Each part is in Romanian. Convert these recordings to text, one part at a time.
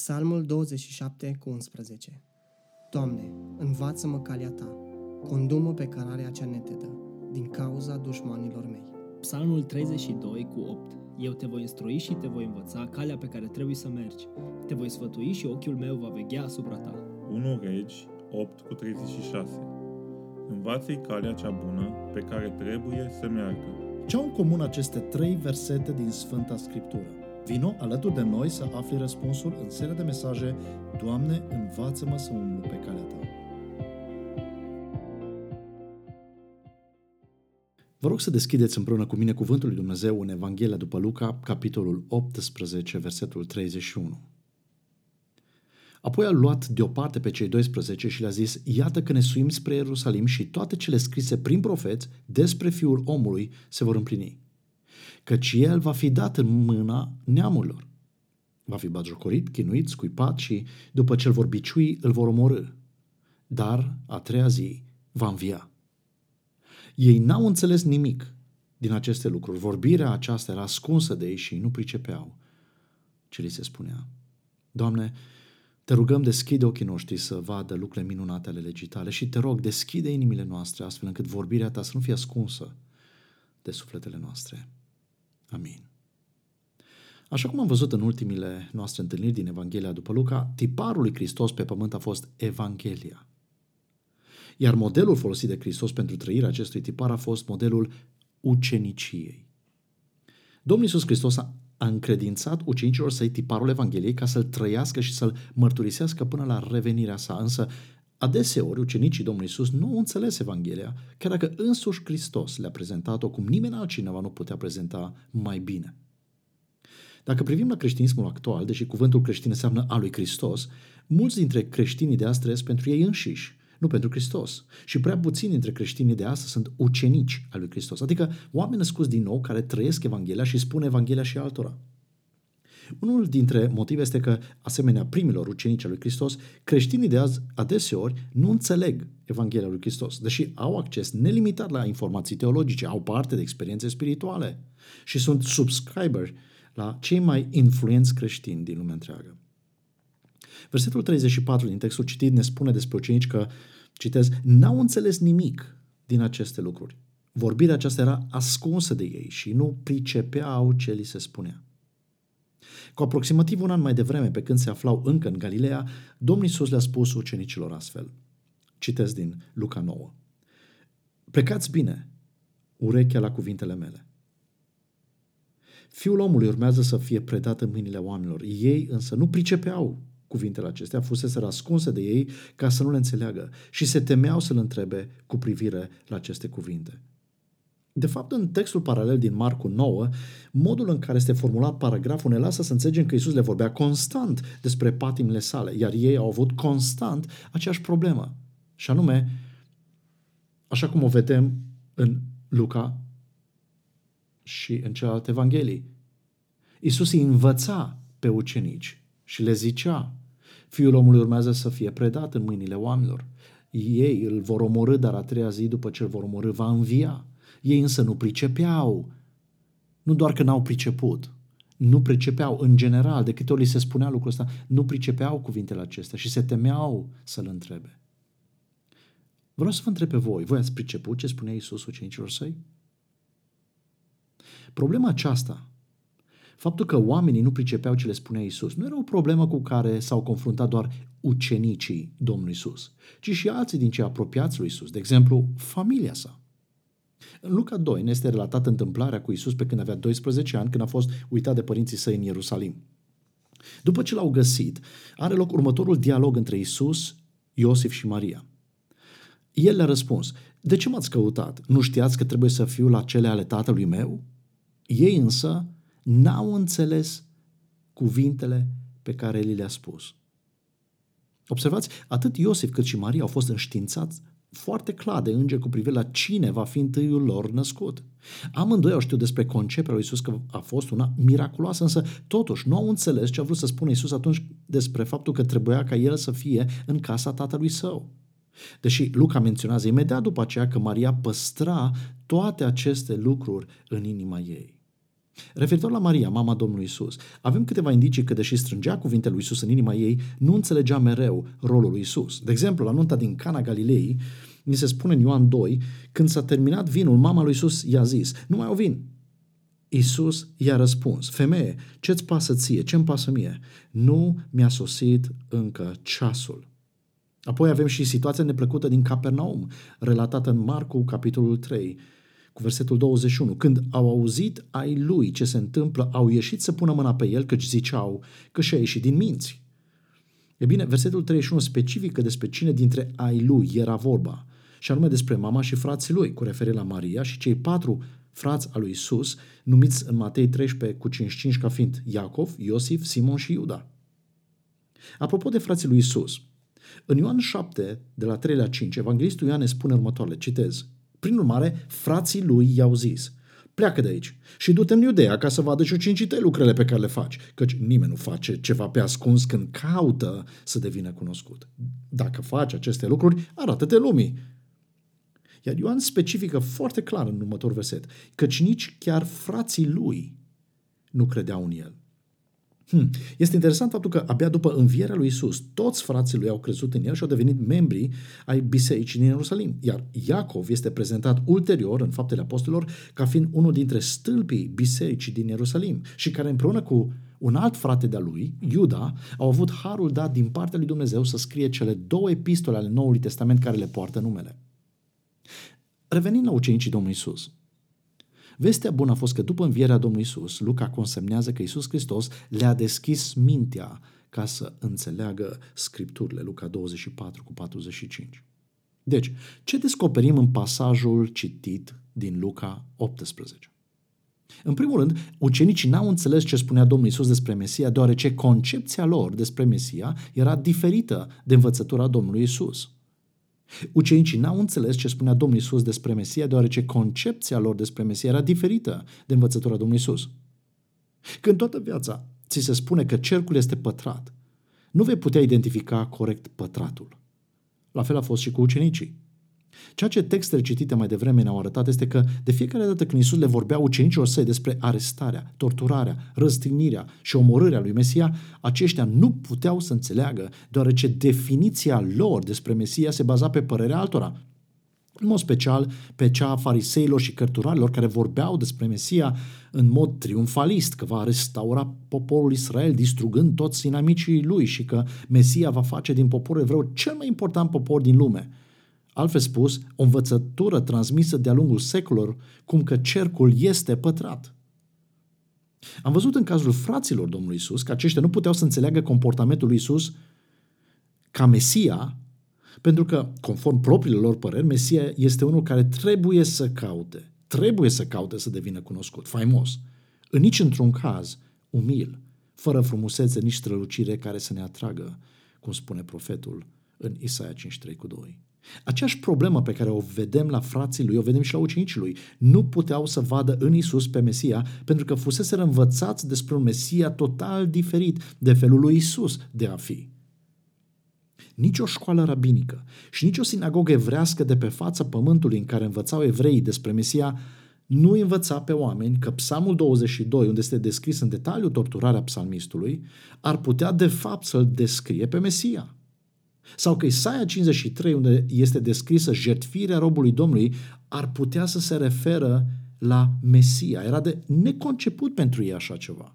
Psalmul 27 cu 11 Doamne, învață-mă calea Ta, condumă pe cărarea cea netedă, din cauza dușmanilor mei. Psalmul 32 cu 8 Eu te voi instrui și te voi învăța calea pe care trebuie să mergi. Te voi sfătui și ochiul meu va veghea asupra ta. 1 Regi 8 cu 36 Învață-i calea cea bună pe care trebuie să meargă. Ce au în comun aceste trei versete din Sfânta Scriptură? Vino alături de noi să afli răspunsul în seria de mesaje Doamne, învață-mă să umblu pe calea Ta. Vă rog să deschideți împreună cu mine Cuvântul lui Dumnezeu în Evanghelia după Luca, capitolul 18, versetul 31. Apoi a luat deoparte pe cei 12 și le-a zis, iată că ne suim spre Ierusalim și toate cele scrise prin profeți despre Fiul omului se vor împlini. Căci el va fi dat în mâna neamurilor. Va fi batjocorit, chinuit, scuipat și, după ce îl vor biciui, îl vor omorâ. Dar, a treia zi, va învia. Ei n-au înțeles nimic din aceste lucruri. Vorbirea aceasta era ascunsă de ei și nu pricepeau ce li se spunea. Doamne, te rugăm, deschide ochii noștri să vadă lucrurile minunate ale legii tale și te rog, deschide inimile noastre astfel încât vorbirea ta să nu fie ascunsă de sufletele noastre. Amin. Așa cum am văzut în ultimile noastre întâlniri din Evanghelia după Luca, tiparul lui Hristos pe pământ a fost Evanghelia. Iar modelul folosit de Hristos pentru trăirea acestui tipar a fost modelul uceniciei. Domnul Iisus Hristos a încredințat ucenicilor săi tiparul Evangheliei ca să-l trăiască și să-l mărturisească până la revenirea sa. Însă, adeseori, ucenicii Domnului Iisus nu au înțeles Evanghelia, chiar dacă însuși Hristos le-a prezentat-o cum nimeni altcineva nu putea prezenta mai bine. Dacă privim la creștinismul actual, deși cuvântul creștin înseamnă a lui Hristos, mulți dintre creștinii de astăzi trăiesc pentru ei înșiși, nu pentru Hristos. Și prea puțini dintre creștinii de astăzi sunt ucenici al lui Hristos, adică oameni născuți din nou care trăiesc Evanghelia și spun Evanghelia și altora. Unul dintre motive este că, asemenea primilor ucenici al lui Hristos, creștinii de azi adeseori nu înțeleg Evanghelia lui Hristos, deși au acces nelimitat la informații teologice, au parte de experiențe spirituale și sunt subscriberi la cei mai influenți creștini din lumea întreagă. Versetul 34 din textul citit ne spune despre ucenici că, citez, n-au înțeles nimic din aceste lucruri. Vorbirea aceasta era ascunsă de ei și nu pricepeau ce li se spunea. Cu aproximativ un an mai devreme, pe când se aflau încă în Galileea, Domnul Iisus le-a spus ucenicilor astfel. Citesc din Luca 9. Plecați bine, urechea la cuvintele mele. Fiul omului urmează să fie predat în mâinile oamenilor. Ei însă nu pricepeau cuvintele acestea, fusese ascunse de ei ca să nu le înțeleagă și se temeau să-l întrebe cu privire la aceste cuvinte. De fapt, în textul paralel din Marcu 9, modul în care este formulat paragraful ne lasă să înțelegem că Isus le vorbea constant despre patimile sale, iar ei au avut constant aceeași problemă. Și anume, așa cum o vedem în Luca și în celelalte evanghelii. Isus îi învăța pe ucenici și le zicea, Fiul omului urmează să fie predat în mâinile oamenilor. Ei îl vor omorâ, dar a treia zi după ce îl vor omorâ va învia. Ei însă nu pricepeau. Nu doar că n-au priceput, nu pricepeau în general, de câte ori li se spunea lucrul ăsta, nu pricepeau cuvintele acestea și se temeau să-l întrebe. Vreau să vă întreb pe voi, voi ați priceput ce spunea Iisus ucenicilor săi? Problema aceasta, faptul că oamenii nu pricepeau ce le spunea Isus, nu era o problemă cu care s-au confruntat doar ucenicii Domnului Isus, ci și alții din cei apropiați lui Isus, de exemplu, familia sa. În Luca 2 ne este relatată întâmplarea cu Isus pe când avea 12 ani, când a fost uitat de părinții săi în Ierusalim. După ce l-au găsit, are loc următorul dialog între Isus, Iosif și Maria. El le-a răspuns, de ce m-ați căutat? Nu știați că trebuie să fiu la cele ale tatălui meu? Ei însă n-au înțeles cuvintele pe care li le-a spus. Observați, atât Iosif cât și Maria au fost înștiințați foarte clar de înger cu privire la cine va fi întâiul lor născut. Amândoi au știut despre conceperea lui Isus că a fost una miraculoasă, însă totuși nu au înțeles ce a vrut să spună Isus atunci despre faptul că trebuia ca el să fie în casa tatălui său. Deși Luca menționează imediat după aceea că Maria păstra toate aceste lucruri în inima ei. Referitor la Maria, mama Domnului Isus, avem câteva indicii că, deși strângea cuvintele lui Isus în inima ei, nu înțelegea mereu rolul lui Isus. De exemplu, la nunta din Cana Galilei, ni se spune în Ioan 2, când s-a terminat vinul, mama lui Isus i-a zis, nu mai au vin. Isus i-a răspuns, femeie, ce-ți pasă ție, ce-mi pasă mie? Nu mi-a sosit încă ceasul. Apoi avem și situația neplăcută din Capernaum, relatată în Marcu, capitolul 3, cu versetul 21. Când au auzit ai lui ce se întâmplă, au ieșit să pună mâna pe el, căci ziceau că și-a ieșit din minți. E bine, versetul 31 specifică despre cine dintre ai lui era vorba, și anume despre mama și frații lui, cu referire la Maria și cei patru frați al lui Isus, numiți în Matei 13 cu 55 ca fiind Iacov, Iosif, Simon și Iuda. Apropo de frații lui Isus, în Ioan 7, de la 3 la 5, Evanghelistul Ioan ne spune următoarele, citez. Prin urmare, frații lui i-au zis, pleacă de aici și du-te în Iudea ca să vadă și cincite lucrele pe care le faci, căci nimeni nu face ceva pe ascuns când caută să devină cunoscut. Dacă faci aceste lucruri, arată-te lumii. Iar Ioan specifică foarte clar în următorul verset, căci nici chiar frații lui nu credeau în el. Hmm. Este interesant faptul că abia după învierea lui Isus, toți frații lui au crezut în el și au devenit membri ai bisericii din Ierusalim. Iar Iacov este prezentat ulterior în faptele apostolilor ca fiind unul dintre stâlpii bisericii din Ierusalim și care împreună cu un alt frate de-a lui, Iuda, au avut harul dat din partea lui Dumnezeu să scrie cele două epistole ale Noului Testament care le poartă numele. Revenind la ucenicii Domnului Isus, Vestea bună a fost că după învierea Domnului Isus, Luca consemnează că Isus Hristos le-a deschis mintea ca să înțeleagă scripturile, Luca 24 cu 45. Deci, ce descoperim în pasajul citit din Luca 18? În primul rând, ucenicii n-au înțeles ce spunea Domnul Isus despre Mesia, deoarece concepția lor despre Mesia era diferită de învățătura Domnului Isus. Ucenicii n-au înțeles ce spunea Domnul Isus despre Mesia, deoarece concepția lor despre Mesia era diferită de învățătura Domnului Isus. Când toată viața ți se spune că cercul este pătrat, nu vei putea identifica corect pătratul. La fel a fost și cu ucenicii. Ceea ce textele citite mai devreme ne-au arătat este că de fiecare dată când Isus le vorbea ucenicilor săi despre arestarea, torturarea, răstignirea și omorârea lui Mesia, aceștia nu puteau să înțeleagă, deoarece definiția lor despre Mesia se baza pe părerea altora, în mod special pe cea a fariseilor și cărturarilor care vorbeau despre Mesia în mod triumfalist, că va restaura poporul Israel distrugând toți inamicii lui și că Mesia va face din poporul evreu cel mai important popor din lume – Altfel spus, o învățătură transmisă de-a lungul secolor, cum că cercul este pătrat. Am văzut în cazul fraților Domnului Isus că aceștia nu puteau să înțeleagă comportamentul lui Isus ca Mesia, pentru că, conform propriilor lor păreri, Mesia este unul care trebuie să caute, trebuie să caute să devină cunoscut, faimos. În nici într-un caz, umil, fără frumusețe, nici strălucire care să ne atragă, cum spune profetul în Isaia 53 cu 2. Aceeași problemă pe care o vedem la frații lui, o vedem și la ucenicii lui. Nu puteau să vadă în Isus pe Mesia pentru că fusese învățați despre un Mesia total diferit de felul lui Isus de a fi. Nici o școală rabinică și nici o sinagogă evrească de pe fața pământului în care învățau evreii despre Mesia nu învăța pe oameni că Psalmul 22, unde este descris în detaliu torturarea psalmistului, ar putea de fapt să-l descrie pe Mesia. Sau că Isaia 53, unde este descrisă jertfirea robului Domnului, ar putea să se referă la Mesia. Era de neconceput pentru ei așa ceva.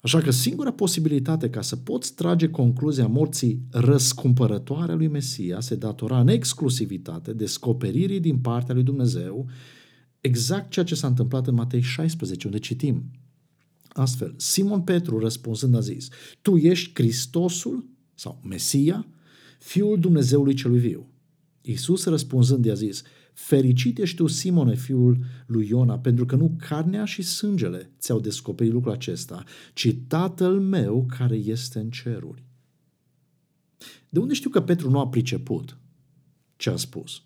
Așa că singura posibilitate ca să poți trage concluzia morții răscumpărătoare a lui Mesia se datora în exclusivitate descoperirii din partea lui Dumnezeu exact ceea ce s-a întâmplat în Matei 16, unde citim Astfel, Simon Petru răspunzând a zis, Tu ești Hristosul sau Mesia, Fiul Dumnezeului celui viu. Iisus răspunzând i-a zis, Fericit ești tu, Simone, fiul lui Iona, pentru că nu carnea și sângele ți-au descoperit lucrul acesta, ci Tatăl meu care este în ceruri. De unde știu că Petru nu a priceput ce a spus?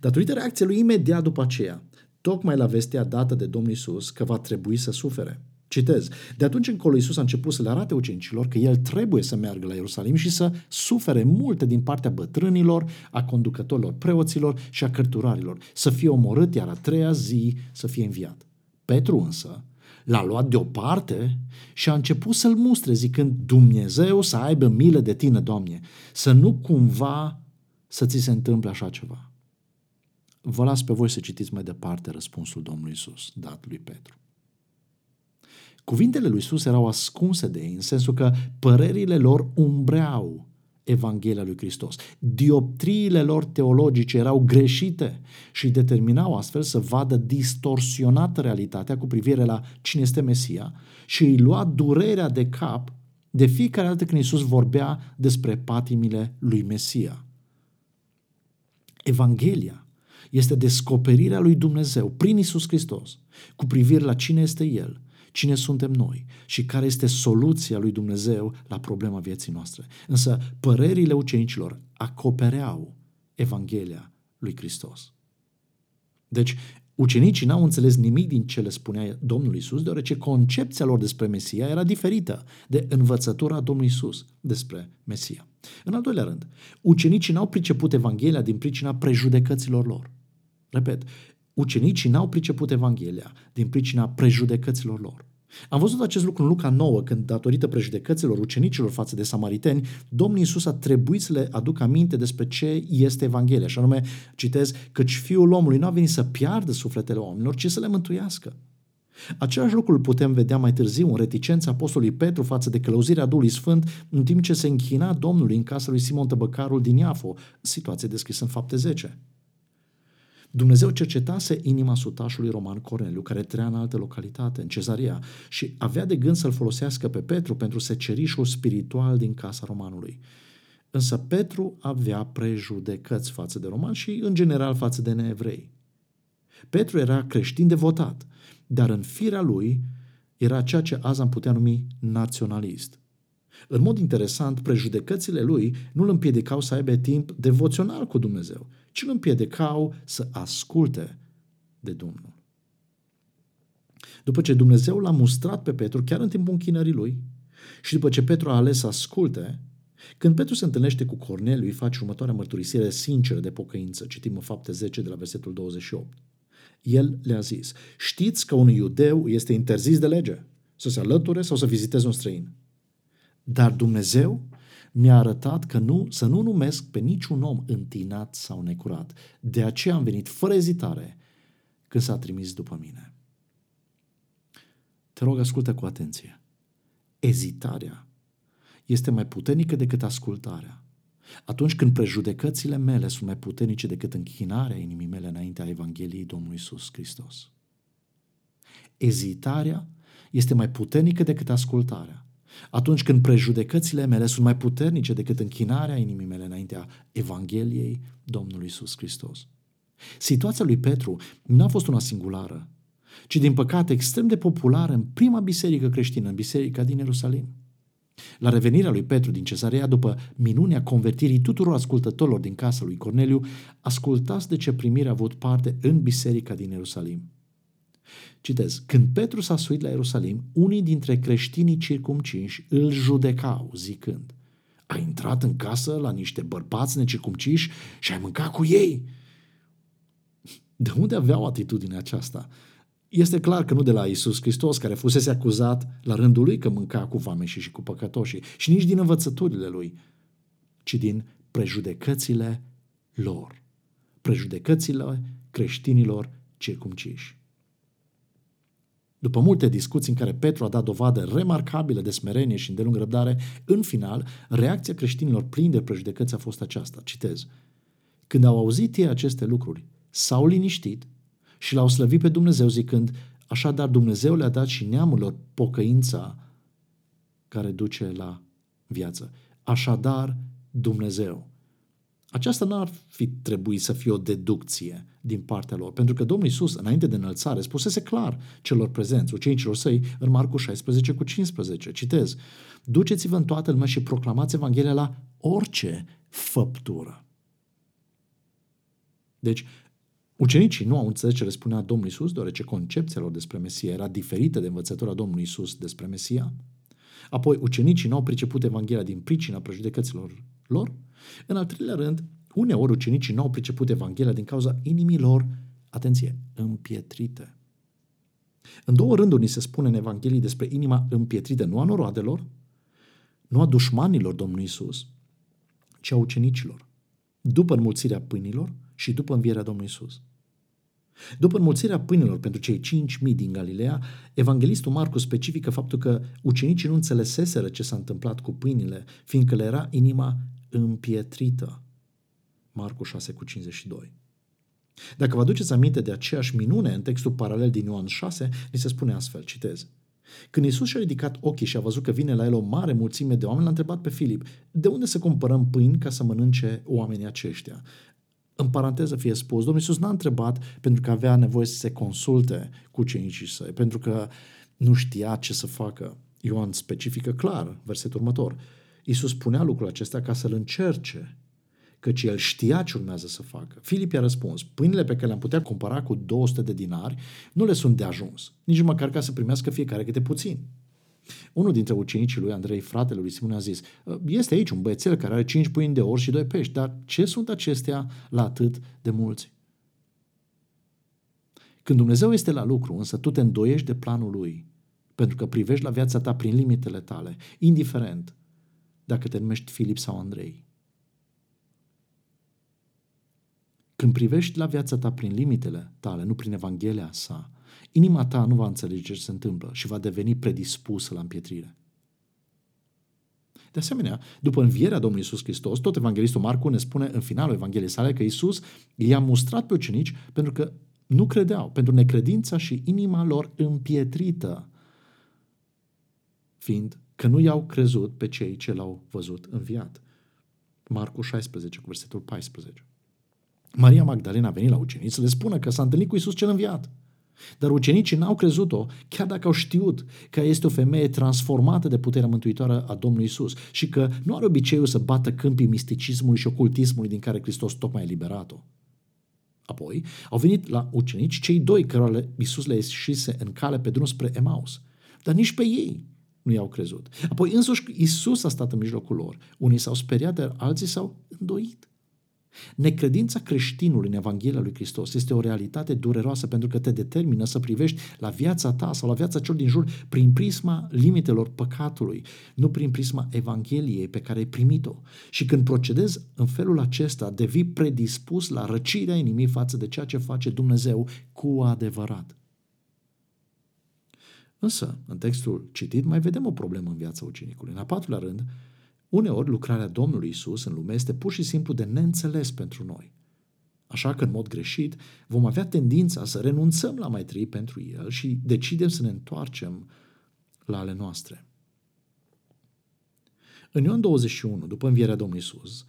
Datorită reacției lui imediat după aceea, tocmai la vestea dată de Domnul Isus că va trebui să sufere. Citez. De atunci încolo Iisus a început să le arate ucenicilor că el trebuie să meargă la Ierusalim și să sufere multe din partea bătrânilor, a conducătorilor preoților și a cărturarilor, să fie omorât, iar a treia zi să fie înviat. Petru însă l-a luat deoparte și a început să-l mustre zicând Dumnezeu să aibă milă de tine, Doamne, să nu cumva să ți se întâmple așa ceva. Vă las pe voi să citiți mai departe răspunsul Domnului Isus, dat lui Petru. Cuvintele lui Isus erau ascunse de ei, în sensul că părerile lor umbreau Evanghelia lui Hristos. Dioptriile lor teologice erau greșite și determinau astfel să vadă distorsionată realitatea cu privire la cine este Mesia și îi lua durerea de cap de fiecare dată când Iisus vorbea despre patimile lui Mesia. Evanghelia este descoperirea lui Dumnezeu prin Isus Hristos cu privire la cine este El cine suntem noi și care este soluția lui Dumnezeu la problema vieții noastre. Însă părerile ucenicilor acopereau Evanghelia lui Hristos. Deci, ucenicii n-au înțeles nimic din ce le spunea Domnul Isus, deoarece concepția lor despre Mesia era diferită de învățătura Domnului Isus despre Mesia. În al doilea rând, ucenicii n-au priceput Evanghelia din pricina prejudecăților lor. Repet, ucenicii n-au priceput Evanghelia din pricina prejudecăților lor. Am văzut acest lucru în Luca 9, când, datorită prejudecăților ucenicilor față de samariteni, Domnul Iisus a trebuit să le aducă aminte despre ce este Evanghelia. Și anume, citez, căci Fiul omului nu a venit să piardă sufletele oamenilor, ci să le mântuiască. Același lucru îl putem vedea mai târziu în reticența apostolului Petru față de călăuzirea Duhului Sfânt în timp ce se închina Domnului în casa lui Simon Tăbăcarul din Iafo, situație descrisă în fapte 10. Dumnezeu cercetase inima sutașului roman Corneliu, care trăia în altă localitate, în Cezaria, și avea de gând să-l folosească pe Petru pentru secerișul spiritual din casa romanului. Însă Petru avea prejudecăți față de roman și, în general, față de neevrei. Petru era creștin devotat, dar în firea lui era ceea ce azi am putea numi naționalist. În mod interesant, prejudecățile lui nu îl împiedicau să aibă timp devoțional cu Dumnezeu, ci îl împiedicau să asculte de Domnul. După ce Dumnezeu l-a mustrat pe Petru chiar în timpul închinării lui și după ce Petru a ales să asculte, când Petru se întâlnește cu Corneliu, îi face următoarea mărturisire sinceră de pocăință. Citim în fapte 10 de la versetul 28. El le-a zis, știți că un iudeu este interzis de lege să se alăture sau să viziteze un străin. Dar Dumnezeu mi-a arătat că nu, să nu numesc pe niciun om întinat sau necurat. De aceea am venit fără ezitare când s-a trimis după mine. Te rog, ascultă cu atenție. Ezitarea este mai puternică decât ascultarea. Atunci când prejudecățile mele sunt mai puternice decât închinarea inimii mele înaintea Evangheliei Domnului Isus Hristos. Ezitarea este mai puternică decât ascultarea atunci când prejudecățile mele sunt mai puternice decât închinarea inimii mele înaintea Evangheliei Domnului Isus Hristos. Situația lui Petru nu a fost una singulară, ci din păcate extrem de populară în prima biserică creștină, în biserica din Ierusalim. La revenirea lui Petru din cezarea, după minunea convertirii tuturor ascultătorilor din casa lui Corneliu, ascultați de ce primire a avut parte în biserica din Ierusalim. Citez, când Petru s-a suit la Ierusalim, unii dintre creștinii circumcinși îl judecau, zicând, a intrat în casă la niște bărbați necircumciși și ai mâncat cu ei. De unde aveau atitudinea aceasta? Este clar că nu de la Isus Hristos, care fusese acuzat la rândul lui că mânca cu vameșii și cu păcătoșii, și nici din învățăturile lui, ci din prejudecățile lor, prejudecățile creștinilor circumciși. După multe discuții în care Petru a dat dovadă remarcabilă de smerenie și îndelung răbdare, în final, reacția creștinilor plini de prejudecăți a fost aceasta. Citez. Când au auzit ei aceste lucruri, s-au liniștit și l-au slăvit pe Dumnezeu zicând, așadar Dumnezeu le-a dat și neamurilor pocăința care duce la viață. Așadar Dumnezeu. Aceasta n-ar fi trebuit să fie o deducție din partea lor, pentru că Domnul Iisus, înainte de înălțare, spusese clar celor prezenți, ucenicilor săi, în Marcu 16 cu 15. Citez, Duceți-vă în toată lumea și proclamați Evanghelia la orice făptură. Deci, Ucenicii nu au înțeles ce le spunea Domnul Isus, deoarece concepția lor despre Mesia era diferită de învățătura Domnului Isus despre Mesia. Apoi, ucenicii nu au priceput Evanghelia din pricina prejudecăților lor. În al treilea rând, uneori ucenicii nu au priceput Evanghelia din cauza inimilor, atenție, împietrite. În două rânduri ni se spune în Evanghelie despre inima împietrită, nu a noroadelor, nu a dușmanilor Domnului Isus, ci a ucenicilor, după înmulțirea pâinilor și după învierea Domnului Isus. După înmulțirea pâinilor pentru cei 5.000 din Galileea, evanghelistul Marcu specifică faptul că ucenicii nu înțeleseseră ce s-a întâmplat cu pâinile, fiindcă le era inima împietrită. Marcu 6 cu 52. Dacă vă aduceți aminte de aceeași minune în textul paralel din Ioan 6, ni se spune astfel, citez. Când Isus și-a ridicat ochii și a văzut că vine la el o mare mulțime de oameni, l-a întrebat pe Filip, de unde să cumpărăm pâini ca să mănânce oamenii aceștia? În paranteză fie spus, Domnul Iisus n-a întrebat pentru că avea nevoie să se consulte cu cenicii săi, pentru că nu știa ce să facă. Ioan specifică clar, versetul următor. Iisus spunea lucrul acesta ca să-l încerce, căci el știa ce urmează să facă. Filip i-a răspuns, pâinile pe care le-am putea cumpăra cu 200 de dinari nu le sunt de ajuns, nici măcar ca să primească fiecare câte puțin. Unul dintre ucenicii lui Andrei, fratele lui Simon, a zis, este aici un băiețel care are cinci pâini de orși și doi pești, dar ce sunt acestea la atât de mulți? Când Dumnezeu este la lucru, însă tu te îndoiești de planul Lui, pentru că privești la viața ta prin limitele tale, indiferent dacă te numești Filip sau Andrei. Când privești la viața ta prin limitele tale, nu prin Evanghelia sa, inima ta nu va înțelege ce se întâmplă și va deveni predispusă la împietrire. De asemenea, după învierea Domnului Isus Hristos, tot evanghelistul Marcu ne spune în finalul Evangheliei sale că Isus i-a mustrat pe ucenici pentru că nu credeau, pentru necredința și inima lor împietrită, fiind că nu i-au crezut pe cei ce l-au văzut înviat. Marcu 16, cu versetul 14. Maria Magdalena a venit la ucenici să le spună că s-a întâlnit cu Isus cel înviat. Dar ucenicii n-au crezut-o, chiar dacă au știut că este o femeie transformată de puterea mântuitoare a Domnului Isus și că nu are obiceiul să bată câmpii misticismului și ocultismului din care Hristos tocmai a eliberat-o. Apoi au venit la ucenici cei doi cărora Isus le ieșise în cale pe drum spre Emaus. Dar nici pe ei nu i-au crezut. Apoi însuși Isus a stat în mijlocul lor. Unii s-au speriat, dar alții s-au îndoit. Necredința creștinului în Evanghelia lui Hristos este o realitate dureroasă pentru că te determină să privești la viața ta sau la viața celor din jur prin prisma limitelor păcatului, nu prin prisma Evangheliei pe care ai primit-o. Și când procedezi în felul acesta, devii predispus la răcirea inimii față de ceea ce face Dumnezeu cu adevărat. Însă, în textul citit, mai vedem o problemă în viața ucenicului. În a patrulea rând, Uneori, lucrarea Domnului Isus în lume este pur și simplu de neînțeles pentru noi. Așa că, în mod greșit, vom avea tendința să renunțăm la mai trăi pentru El și decidem să ne întoarcem la ale noastre. În Ioan 21, după învierea Domnului Isus,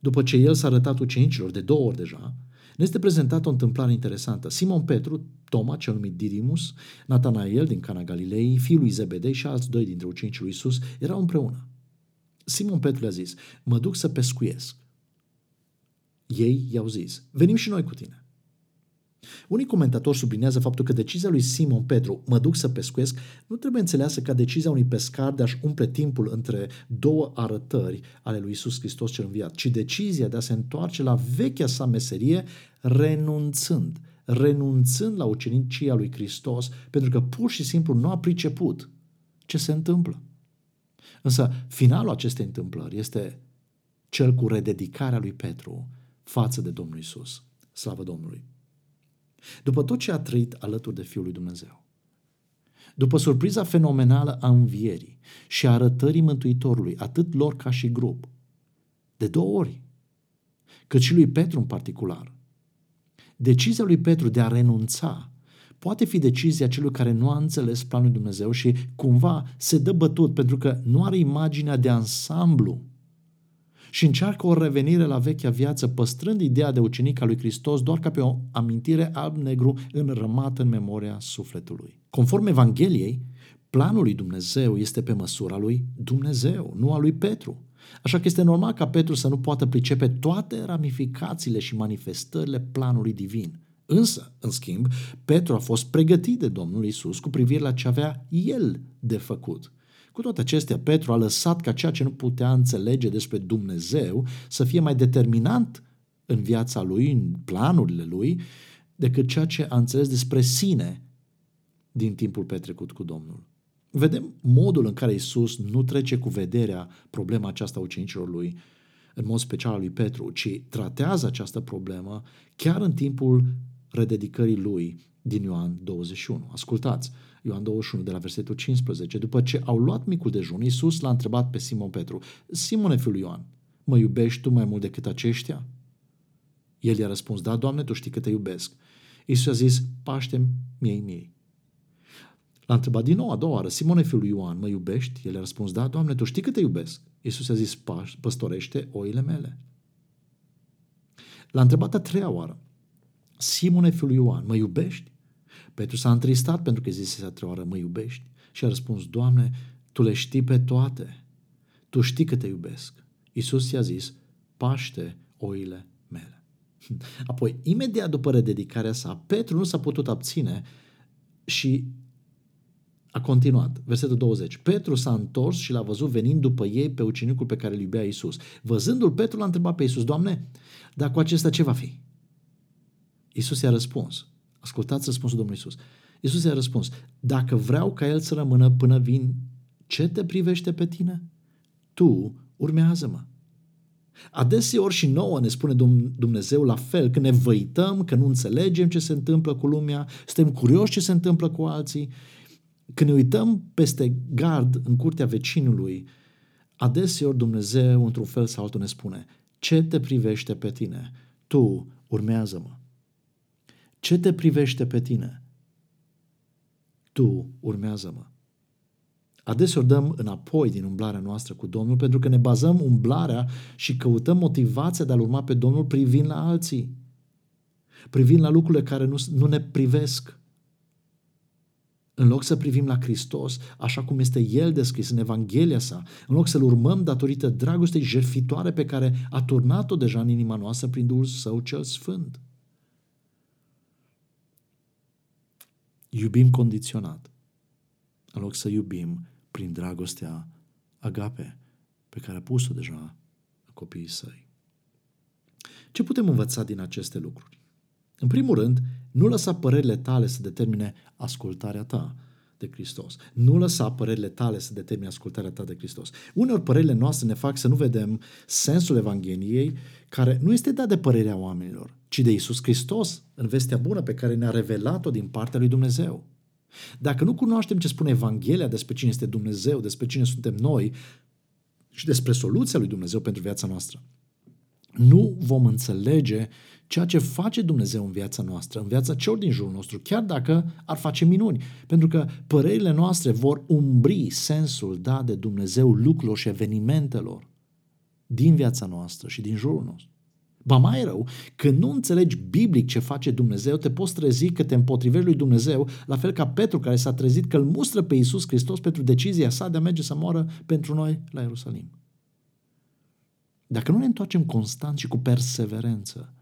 după ce El s-a arătat ucenicilor de două ori deja, ne este prezentată o întâmplare interesantă. Simon Petru, Toma, cel numit Didimus, Natanael din Cana Galilei, fiul lui Zebedei și alți doi dintre ucenicii lui Isus erau împreună. Simon Petru le-a zis, mă duc să pescuiesc. Ei i-au zis, venim și noi cu tine. Unii comentatori sublinează faptul că decizia lui Simon Petru, mă duc să pescuiesc, nu trebuie înțeleasă ca decizia unui pescar de a-și umple timpul între două arătări ale lui Isus Hristos cel înviat, ci decizia de a se întoarce la vechea sa meserie, renunțând, renunțând la ucenicia lui Hristos, pentru că pur și simplu nu a priceput ce se întâmplă. Însă finalul acestei întâmplări este cel cu rededicarea lui Petru față de Domnul Isus. Slavă Domnului! După tot ce a trăit alături de Fiul lui Dumnezeu, după surpriza fenomenală a învierii și a arătării Mântuitorului, atât lor ca și grup, de două ori, cât și lui Petru în particular, decizia lui Petru de a renunța poate fi decizia celui care nu a înțeles planul lui Dumnezeu și cumva se dă bătut pentru că nu are imaginea de ansamblu și încearcă o revenire la vechea viață, păstrând ideea de ucenic al lui Hristos doar ca pe o amintire alb-negru înrămată în memoria sufletului. Conform Evangheliei, planul lui Dumnezeu este pe măsura lui Dumnezeu, nu a lui Petru. Așa că este normal ca Petru să nu poată pricepe toate ramificațiile și manifestările planului divin. Însă, în schimb, Petru a fost pregătit de Domnul Isus cu privire la ce avea el de făcut. Cu toate acestea, Petru a lăsat ca ceea ce nu putea înțelege despre Dumnezeu să fie mai determinant în viața lui, în planurile lui, decât ceea ce a înțeles despre sine din timpul petrecut cu Domnul. Vedem modul în care Isus nu trece cu vederea problema aceasta a ucenicilor lui, în mod special al lui Petru, ci tratează această problemă chiar în timpul rededicării lui din Ioan 21. Ascultați, Ioan 21 de la versetul 15. După ce au luat micul dejun, Iisus l-a întrebat pe Simon Petru, Simone, fiul Ioan, mă iubești tu mai mult decât aceștia? El i-a răspuns, da, Doamne, tu știi că te iubesc. Iisus a zis, paște miei miei. L-a întrebat din nou a doua oară, Simone, fiul lui Ioan, mă iubești? El a răspuns, da, Doamne, tu știi că te iubesc. Iisus a zis, păstorește oile mele. L-a întrebat a treia oară, Simone, fiul lui Ioan, mă iubești? Petru s-a întristat pentru că zise a treia oară, mă iubești? Și a răspuns, Doamne, Tu le știi pe toate. Tu știi că te iubesc. Iisus i-a zis, paște oile mele. Apoi, imediat după rededicarea sa, Petru nu s-a putut abține și a continuat. Versetul 20. Petru s-a întors și l-a văzut venind după ei pe ucenicul pe care îl iubea Iisus. Văzându-l, Petru l-a întrebat pe Iisus, Doamne, dar cu acesta ce va fi? Iisus i-a răspuns. Ascultați răspunsul Domnului Iisus. Iisus i-a răspuns, dacă vreau ca el să rămână până vin, ce te privește pe tine? Tu urmează-mă. Adeseori și nouă ne spune Dumnezeu la fel, că ne văităm, că nu înțelegem ce se întâmplă cu lumea, suntem curioși ce se întâmplă cu alții. Când ne uităm peste gard în curtea vecinului, adeseori Dumnezeu, într-un fel sau altul, ne spune, ce te privește pe tine? Tu urmează-mă. Ce te privește pe tine? Tu urmează-mă. Adeseori dăm înapoi din umblarea noastră cu Domnul pentru că ne bazăm umblarea și căutăm motivația de a-L urma pe Domnul privind la alții, privind la lucrurile care nu, nu ne privesc. În loc să privim la Hristos așa cum este El descris în Evanghelia sa, în loc să-L urmăm datorită dragostei jertfitoare pe care a turnat-o deja în inima noastră prin Duhul Său cel Sfânt. Iubim condiționat, în loc să iubim prin dragostea agape pe care a pus-o deja în copiii săi. Ce putem învăța din aceste lucruri? În primul rând, nu lăsa părerile tale să determine ascultarea ta de Hristos. Nu lăsa părerile tale să determine ascultarea ta de Hristos. Uneori părerile noastre ne fac să nu vedem sensul Evangheliei, care nu este dat de părerea oamenilor, ci de Isus Hristos în vestea bună pe care ne-a revelat-o din partea lui Dumnezeu. Dacă nu cunoaștem ce spune Evanghelia despre cine este Dumnezeu, despre cine suntem noi și despre soluția lui Dumnezeu pentru viața noastră, nu vom înțelege ceea ce face Dumnezeu în viața noastră, în viața celor din jurul nostru, chiar dacă ar face minuni. Pentru că părerile noastre vor umbri sensul dat de Dumnezeu lucrurilor și evenimentelor din viața noastră și din jurul nostru. Ba mai rău, când nu înțelegi biblic ce face Dumnezeu, te poți trezi că te împotrivești lui Dumnezeu, la fel ca Petru care s-a trezit că îl mustră pe Iisus Hristos pentru decizia sa de a merge să moară pentru noi la Ierusalim. Dacă nu ne întoarcem constant și cu perseverență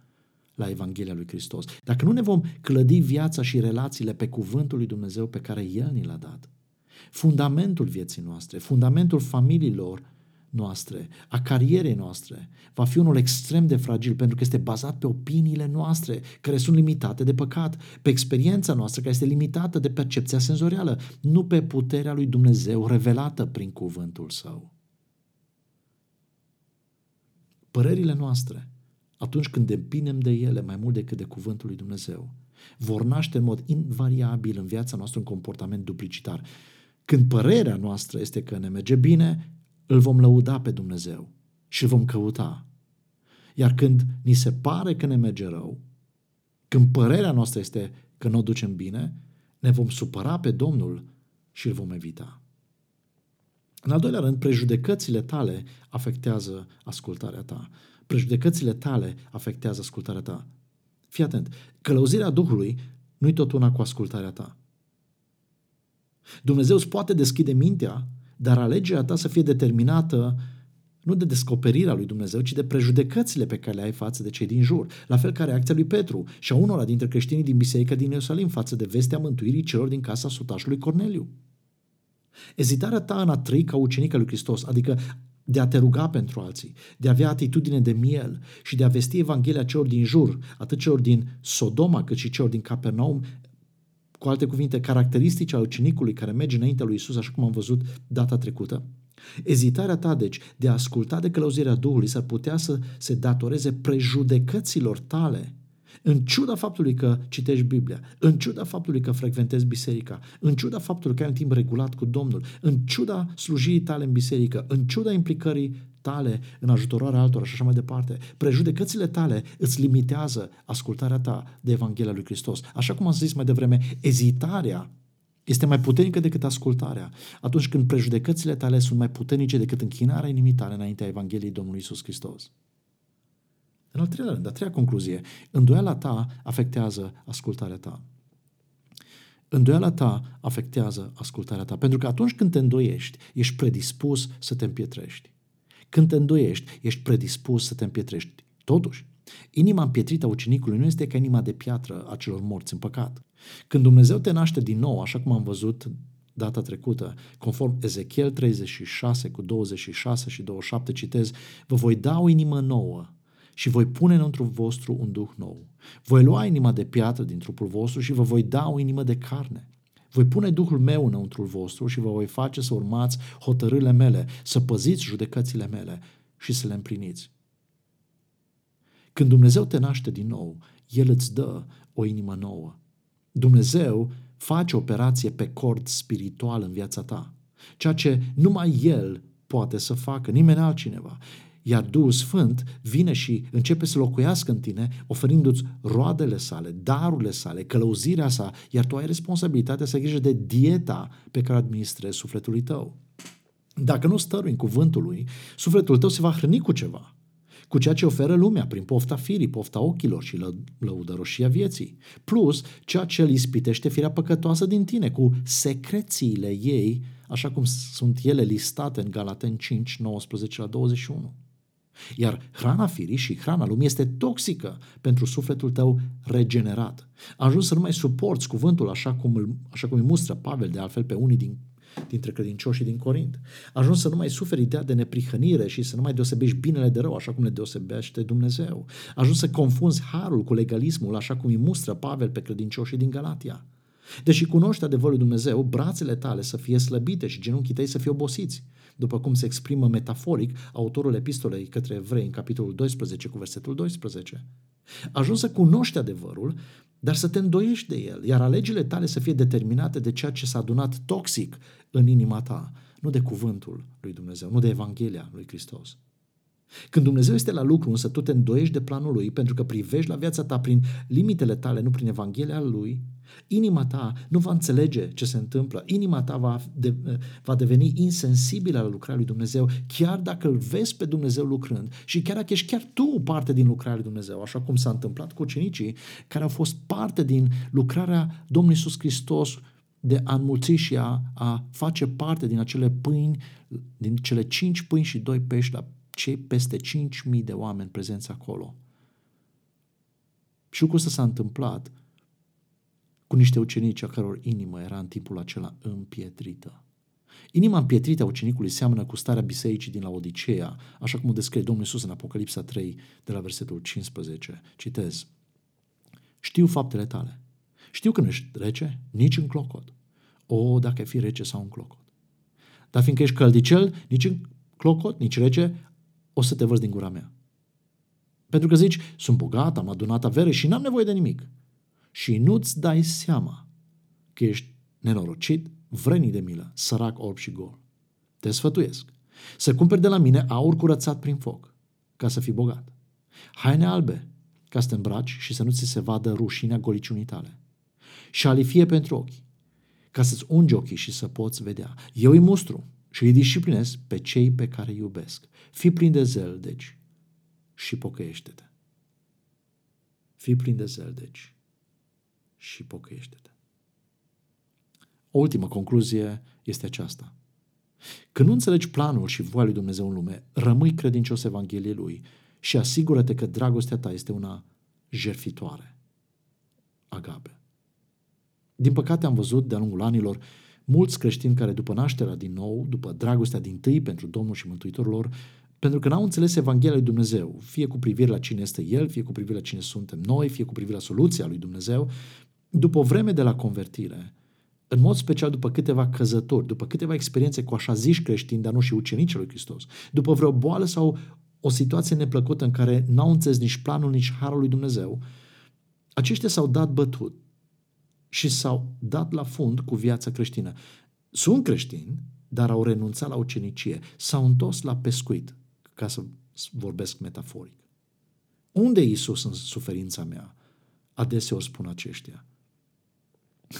la Evanghelia lui Hristos, dacă nu ne vom clădi viața și relațiile pe cuvântul lui Dumnezeu pe care El ni l-a dat, fundamentul vieții noastre, fundamentul familiilor noastre, a carierei noastre, va fi unul extrem de fragil pentru că este bazat pe opiniile noastre, care sunt limitate de păcat, pe experiența noastră, care este limitată de percepția senzorială, nu pe puterea lui Dumnezeu revelată prin cuvântul său. Părerile noastre, atunci când depinem de ele mai mult decât de cuvântul lui Dumnezeu, vor naște în mod invariabil în viața noastră un comportament duplicitar. Când părerea noastră este că ne merge bine, îl vom lăuda pe Dumnezeu și îl vom căuta. Iar când ni se pare că ne merge rău, când părerea noastră este că nu o ducem bine, ne vom supăra pe Domnul și îl vom evita. În al doilea rând, prejudecățile tale afectează ascultarea ta. Prejudecățile tale afectează ascultarea ta. Fii atent, călăuzirea Duhului nu-i tot una cu ascultarea ta. Dumnezeu îți poate deschide mintea, dar alegerea ta să fie determinată nu de descoperirea lui Dumnezeu, ci de prejudecățile pe care le ai față de cei din jur. La fel ca reacția lui Petru și a unora dintre creștinii din biserică din Ierusalim față de vestea mântuirii celor din casa sutașului Corneliu. Ezitarea ta în a trăi ca ucenic al lui Hristos, adică de a te ruga pentru alții, de a avea atitudine de miel și de a vesti Evanghelia celor din jur, atât celor din Sodoma cât și celor din Capernaum, cu alte cuvinte, caracteristici al ucenicului care merge înaintea lui Isus, așa cum am văzut data trecută. Ezitarea ta, deci, de a asculta de călăuzirea Duhului s-ar putea să se datoreze prejudecăților tale în ciuda faptului că citești Biblia, în ciuda faptului că frecventezi biserica, în ciuda faptului că ai un timp regulat cu Domnul, în ciuda slujirii tale în biserică, în ciuda implicării tale în ajutorarea altora și așa mai departe, prejudecățile tale îți limitează ascultarea ta de Evanghelia lui Hristos. Așa cum am zis mai devreme, ezitarea este mai puternică decât ascultarea. Atunci când prejudecățile tale sunt mai puternice decât închinarea inimii tale înaintea Evangheliei Domnului Isus Hristos. În al treilea rând, a treia concluzie, îndoiala ta afectează ascultarea ta. Îndoiala ta afectează ascultarea ta, pentru că atunci când te îndoiești, ești predispus să te împietrești. Când te îndoiești, ești predispus să te împietrești. Totuși, inima împietrită a ucenicului nu este ca inima de piatră a celor morți în păcat. Când Dumnezeu te naște din nou, așa cum am văzut data trecută, conform Ezechiel 36 cu 26 și 27, citez, vă voi da o inimă nouă și voi pune înăuntru vostru un duh nou. Voi lua inima de piatră din trupul vostru și vă voi da o inimă de carne. Voi pune Duhul meu înăuntru vostru și vă voi face să urmați hotărârile mele, să păziți judecățile mele și să le împliniți. Când Dumnezeu te naște din nou, El îți dă o inimă nouă. Dumnezeu face operație pe cord spiritual în viața ta, ceea ce numai El poate să facă, nimeni altcineva. Iar Duhul Sfânt vine și începe să locuiască în tine, oferindu-ți roadele sale, darurile sale, călăuzirea sa, iar tu ai responsabilitatea să ai grijă de dieta pe care administrezi sufletului tău. Dacă nu stărui în cuvântul lui, sufletul tău se va hrăni cu ceva cu ceea ce oferă lumea prin pofta firii, pofta ochilor și lă, lăudăroșia vieții, plus ceea ce îl ispitește firea păcătoasă din tine, cu secrețiile ei, așa cum sunt ele listate în Galaten 5, 19 la 21. Iar hrana firii și hrana lumii este toxică pentru sufletul tău regenerat. Ajuns să nu mai suporți cuvântul așa cum, îl, așa cum îi mustră Pavel de altfel pe unii din, dintre credincioșii din Corint. Ajuns să nu mai suferi ideea de neprihănire și să nu mai deosebești binele de rău așa cum le deosebește Dumnezeu. Ajuns să confunzi harul cu legalismul așa cum îi mustră Pavel pe credincioșii din Galatia. Deși cunoști adevărul Dumnezeu, brațele tale să fie slăbite și genunchii tăi să fie obosiți după cum se exprimă metaforic autorul epistolei către evrei în capitolul 12 cu versetul 12. Ajuns să cunoști adevărul, dar să te îndoiești de el, iar alegerile tale să fie determinate de ceea ce s-a adunat toxic în inima ta, nu de cuvântul lui Dumnezeu, nu de Evanghelia lui Hristos. Când Dumnezeu este la lucru, însă tu te îndoiești de planul Lui pentru că privești la viața ta prin limitele tale, nu prin Evanghelia Lui, inima ta nu va înțelege ce se întâmplă, inima ta va, de, va deveni insensibilă la lucrarea lui Dumnezeu, chiar dacă îl vezi pe Dumnezeu lucrând și chiar dacă ești chiar tu parte din lucrarea lui Dumnezeu, așa cum s-a întâmplat cu ucenicii care au fost parte din lucrarea Domnului Iisus Hristos de a înmulți și a, a face parte din acele pâini, din cele cinci pâini și doi pești la cei peste 5.000 de oameni prezenți acolo. Și lucrul ăsta s-a întâmplat cu niște ucenici a căror inimă era în timpul acela împietrită. Inima împietrită a ucenicului seamănă cu starea bisericii din la Odiseea, așa cum o descrie Domnul Iisus în Apocalipsa 3, de la versetul 15. Citez. Știu faptele tale. Știu că nu ești rece, nici în clocot. O, dacă ai fi rece sau în clocot. Dar fiindcă ești căldicel, nici în clocot, nici rece, o să te văz din gura mea. Pentru că zici, sunt bogat, am adunat avere și n-am nevoie de nimic. Și nu-ți dai seama că ești nenorocit, vrănii de milă, sărac, orb și gol. Te sfătuiesc să cumperi de la mine aur curățat prin foc, ca să fii bogat. Haine albe, ca să te îmbraci și să nu ți se vadă rușinea goliciunii tale. Și șalifie pentru ochi, ca să-ți ungi ochii și să poți vedea. Eu îi mustru și îi disciplinez pe cei pe care îi iubesc. Fii plin de zel, deci, și pocăiește-te. Fii plin de zel, deci, și pocăiește-te. O ultimă concluzie este aceasta. Când nu înțelegi planul și voia lui Dumnezeu în lume, rămâi credincios Evangheliei Lui și asigură-te că dragostea ta este una jerfitoare. Agape. Din păcate am văzut de-a lungul anilor mulți creștini care după nașterea din nou, după dragostea din tâi pentru Domnul și Mântuitorul lor, pentru că n-au înțeles Evanghelia lui Dumnezeu, fie cu privire la cine este El, fie cu privire la cine suntem noi, fie cu privire la soluția lui Dumnezeu, după o vreme de la convertire, în mod special după câteva căzători, după câteva experiențe cu așa ziși creștini, dar nu și ucenicii lui Hristos, după vreo boală sau o situație neplăcută în care n-au înțeles nici planul, nici harul lui Dumnezeu, aceștia s-au dat bătut și s-au dat la fund cu viața creștină. Sunt creștini, dar au renunțat la ucenicie, s-au întors la pescuit, ca să vorbesc metaforic. Unde e Isus în suferința mea? Adeseori spun aceștia.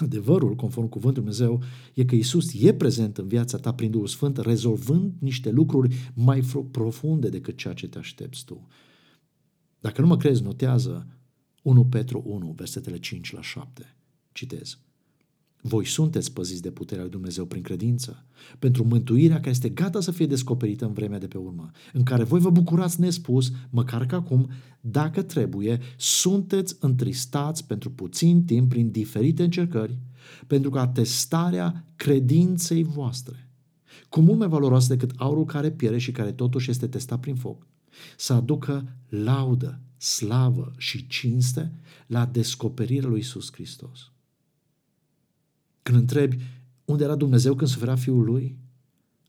Adevărul, conform cuvântului Dumnezeu, e că Isus e prezent în viața ta prin Duhul Sfânt, rezolvând niște lucruri mai profunde decât ceea ce te aștepți tu. Dacă nu mă crezi, notează 1 Petru 1, versetele 5 la 7. Citez. Voi sunteți păziți de puterea lui Dumnezeu prin credință, pentru mântuirea care este gata să fie descoperită în vremea de pe urmă, în care voi vă bucurați nespus, măcar că acum, dacă trebuie, sunteți întristați pentru puțin timp prin diferite încercări, pentru că atestarea credinței voastre, cu mult mai valoroasă decât aurul care pierde și care totuși este testat prin foc, să aducă laudă, slavă și cinste la descoperirea lui Isus Hristos. Când întrebi unde era Dumnezeu când suferea Fiul Lui,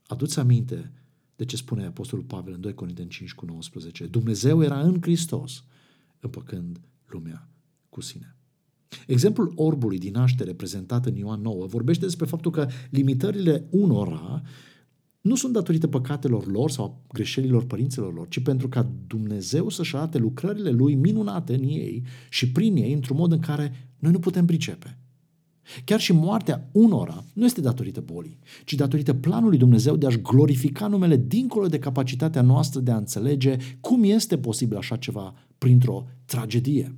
aduți aminte de ce spune Apostolul Pavel în 2 Corinteni 5 cu 19. Dumnezeu era în Hristos, împăcând lumea cu sine. Exemplul orbului din naștere prezentat în Ioan 9 vorbește despre faptul că limitările unora nu sunt datorită păcatelor lor sau greșelilor părinților lor, ci pentru ca Dumnezeu să-și arate lucrările Lui minunate în ei și prin ei într-un mod în care noi nu putem pricepe. Chiar și moartea unora nu este datorită bolii, ci datorită planului Dumnezeu de a-și glorifica numele dincolo de capacitatea noastră de a înțelege cum este posibil așa ceva printr-o tragedie.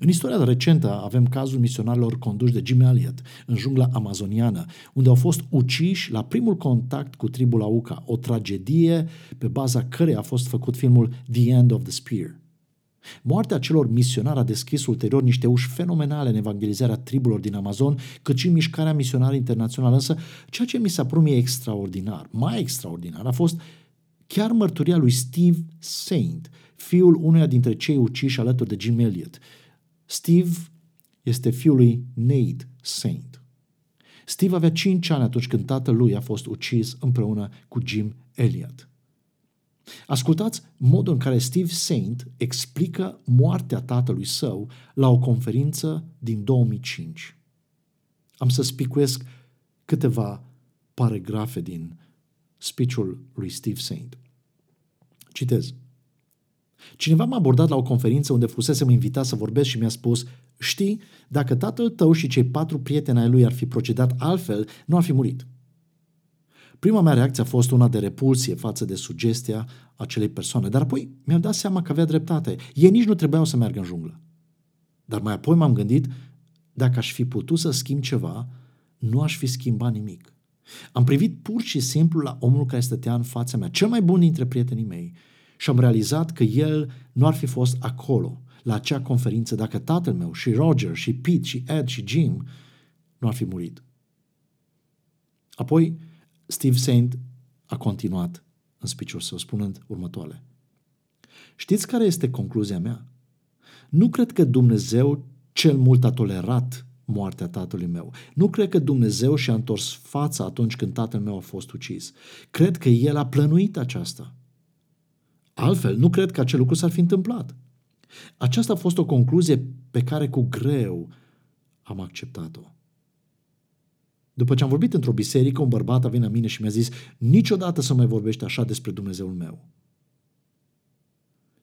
În istoria recentă avem cazul misionarilor conduși de Jim Elliot în jungla amazoniană, unde au fost uciși la primul contact cu tribul Auca, o tragedie pe baza căreia a fost făcut filmul The End of the Spear. Moartea celor misionari a deschis ulterior niște uși fenomenale în evangelizarea triburilor din Amazon, cât și mișcarea misionară internațională. Însă, ceea ce mi s-a părut mie extraordinar, mai extraordinar, a fost chiar mărturia lui Steve Saint, fiul unuia dintre cei uciși alături de Jim Elliot. Steve este fiul lui Nate Saint. Steve avea 5 ani atunci când tatăl lui a fost ucis împreună cu Jim Elliot. Ascultați modul în care Steve Saint explică moartea tatălui său la o conferință din 2005. Am să spicuiesc câteva paragrafe din speech-ul lui Steve Saint. Citez. Cineva m-a abordat la o conferință unde fusesem invitat să vorbesc și mi-a spus Știi, dacă tatăl tău și cei patru prieteni ai lui ar fi procedat altfel, nu ar fi murit. Prima mea reacție a fost una de repulsie față de sugestia acelei persoane, dar apoi mi-am dat seama că avea dreptate. Ei nici nu trebuiau să meargă în junglă. Dar mai apoi m-am gândit, dacă aș fi putut să schimb ceva, nu aș fi schimbat nimic. Am privit pur și simplu la omul care stătea în fața mea, cel mai bun dintre prietenii mei, și am realizat că el nu ar fi fost acolo, la acea conferință, dacă tatăl meu și Roger și Pete și Ed și Jim nu ar fi murit. Apoi Steve Saint a continuat în speech său spunând următoarele. Știți care este concluzia mea? Nu cred că Dumnezeu cel mult a tolerat moartea tatălui meu. Nu cred că Dumnezeu și-a întors fața atunci când tatăl meu a fost ucis. Cred că El a plănuit aceasta. Altfel, nu cred că acel lucru s-ar fi întâmplat. Aceasta a fost o concluzie pe care cu greu am acceptat-o. După ce am vorbit într-o biserică, un bărbat a venit la mine și mi-a zis niciodată să mai vorbești așa despre Dumnezeul meu.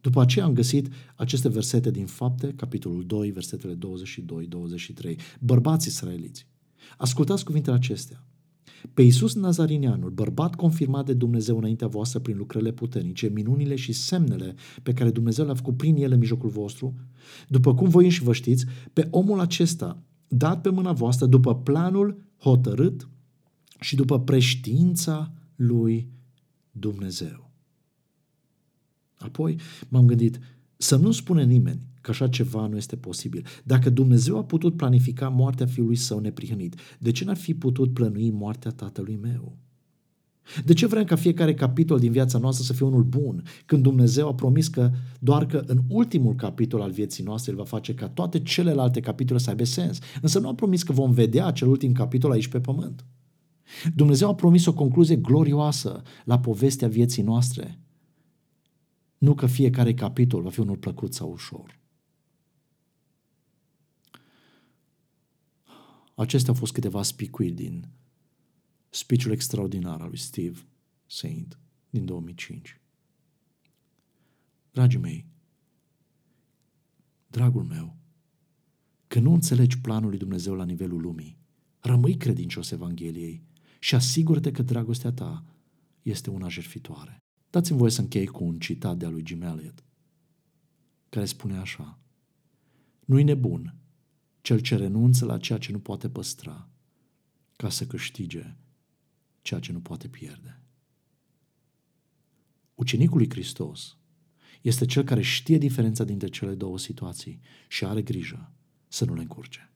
După aceea am găsit aceste versete din Fapte, capitolul 2, versetele 22-23. Bărbați israeliți, ascultați cuvintele acestea. Pe Iisus Nazarineanul, bărbat confirmat de Dumnezeu înaintea voastră prin lucrările puternice, minunile și semnele pe care Dumnezeu le-a făcut prin el în mijlocul vostru, după cum voi înși vă știți, pe omul acesta dat pe mâna voastră după planul hotărât și după preștiința lui Dumnezeu. Apoi m-am gândit să nu spune nimeni că așa ceva nu este posibil. Dacă Dumnezeu a putut planifica moartea fiului său neprihănit, de ce n-ar fi putut plănui moartea tatălui meu? De ce vrem ca fiecare capitol din viața noastră să fie unul bun, când Dumnezeu a promis că doar că în ultimul capitol al vieții noastre El va face ca toate celelalte capitole să aibă sens, însă nu a promis că vom vedea acel ultim capitol aici pe pământ. Dumnezeu a promis o concluzie glorioasă la povestea vieții noastre. Nu că fiecare capitol va fi unul plăcut sau ușor. Acestea au fost câteva spicuiri din speech extraordinar al lui Steve Saint din 2005. Dragii mei, dragul meu, că nu înțelegi planul lui Dumnezeu la nivelul lumii, rămâi credincios Evangheliei și asigură-te că dragostea ta este una jertfitoare. Dați-mi voie să închei cu un citat de-a lui Jim Elliot, care spune așa, Nu-i nebun cel ce renunță la ceea ce nu poate păstra, ca să câștige ceea ce nu poate pierde. Ucenicul lui Hristos este cel care știe diferența dintre cele două situații și are grijă să nu le încurce.